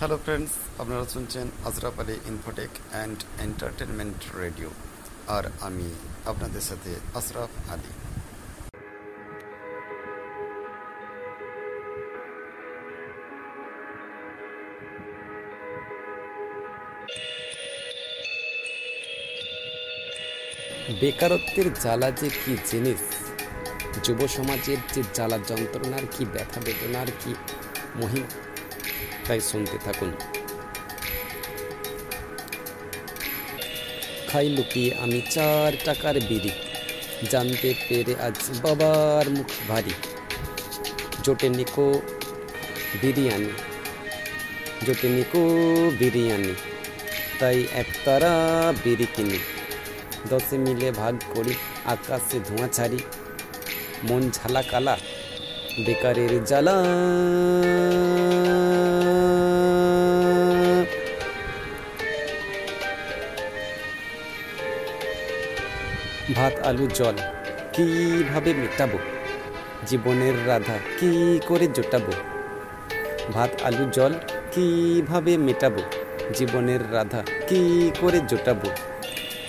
Hello friends আপনারা শুনছেন Azraf Ali Infotech and entertainment radio আর আমি আপনাদের সাথে আশরাফ আলী। বেকারত্বের জ্বালা যে কি জিনিস? যুব সমাজের যে জ্বালা যন্ত্রণার কি ব্যথা বেদনার কি মহিমা? তাই শুনতে থাকুন। খাই লুকিয়ে আমি চার টাকার বিড়ি। জানতে পেরে আজ বাবার মুখ ভারী। জোটে নিকো বিরিয়ানি। জোটে নিকো বিরিয়ানি। তাই একতারা বিড়ি কিনি। দশে মিলে ভাগ করি, আকাশে ধোঁয়া ছাড়ি। মন ঝালা কালা, বেকারের জ্বালা। ভাত, আলু, জল, কীভাবে মেটাবো? জীবনের রাধা কি করে জোটাবো? ভাত, আলু, জল, কীভাবে মেটাবো? জীবনের রাধা কি করে জোটাবো?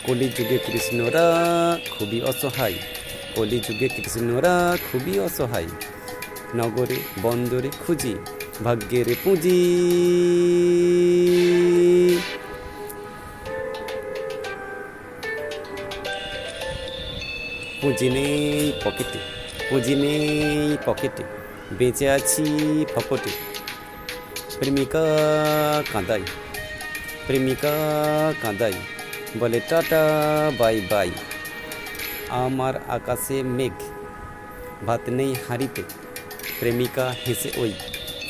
কলিযুগে কৃষ্ণরা খুবই অসহায়। কলিযুগে কৃষ্ণরা খুবই অসহায়। নগরে, বন্দরে খুঁজি, ভাগ্যের পুঁজি। পুঁজি নেই পকেটে পুঁজি নেই পকেটে, বেঁচে আছি ফকটে। প্রেমিকা কাঁদাই প্রেমিকা কাঁদাই, বলে টাটা, বাই বাই। আমার আকাশে মেঘ, ভাত নেই হাঁড়িতে, প্রেমিকা হেসে ওই,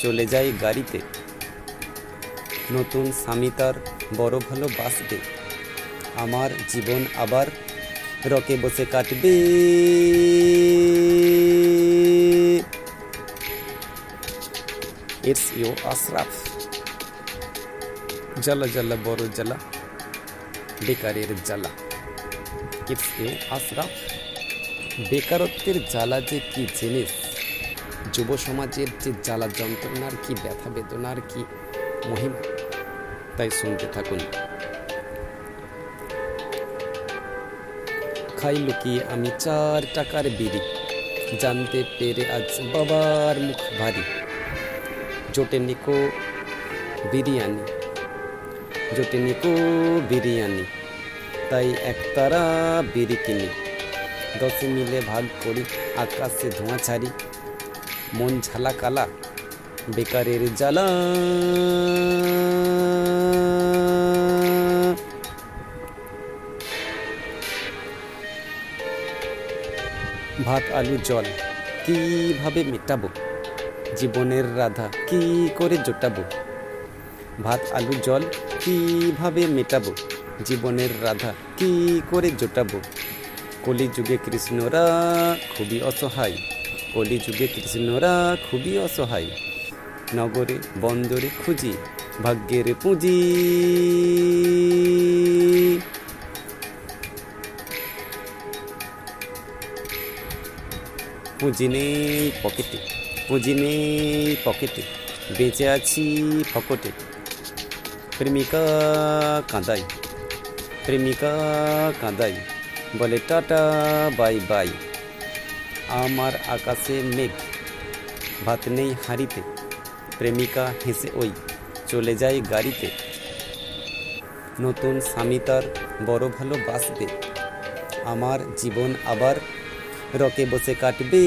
চলে যায় গাড়িতে। নতুন স্বামী তার বড় ভালো বাসবে আমার জীবন আবার রকে বসে কাটবে। ইটস ইউ আশরাফ জ্বালা জ্বালা, বড় জ্বালা। বেকারের জ্বালা। ইটস ইউ আশরাফ বেকারত্বের জ্বালা যে কি জিনিস? যুব সমাজের যে জ্বালা যন্ত্রণার কি ব্যথা বেদনার কি মহিমা? তাই শুনতে থাকুন। খাই লুকিয়ে আমি চার টাকার বিড়ি। জানতে পেরে আজ বাবার মুখ ভারী। জোটে নিকো বিরিয়ানি। জোটে নিকো বিরিয়ানি। তাই একতারা বিড়ি কিনি। দশে মিলে ভাগ করি, আকাশে ধোঁয়া ছাড়ি। মন ঝালা কালা, বেকারের জ্বালা। ভাত, আলু, জল, কীভাবে মেটাবো? জীবনের রাধা, কি করে জোটাবো? ভাত, আলু, জল, কীভাবে মেটাবো? জীবনের রাধা, কি করে জোটাবো? কলিযুগে কৃষ্ণরা খুবই অসহায়। কলিযুগে কৃষ্ণরা খুবই অসহায়। নগরে, বন্দরে খুঁজি, ভাগ্যের পুঁজি। পুঁজি নেই পকেটে পুঁজি নেই পকেটে বেঁচে আছি ফকটে প্রেমিকা কাঁদাই প্রেমিকা কাঁদাই, বলে টাটা, বাই বাই। আমার আকাশে মেঘ, ভাত নেই হাঁড়িতে, প্রেমিকা হেসে ওই, চলে যায় গাড়িতে। নতুন স্বামী তার বড় ভালো বাসবে আমার জীবন আবার রকে বসে কাটবে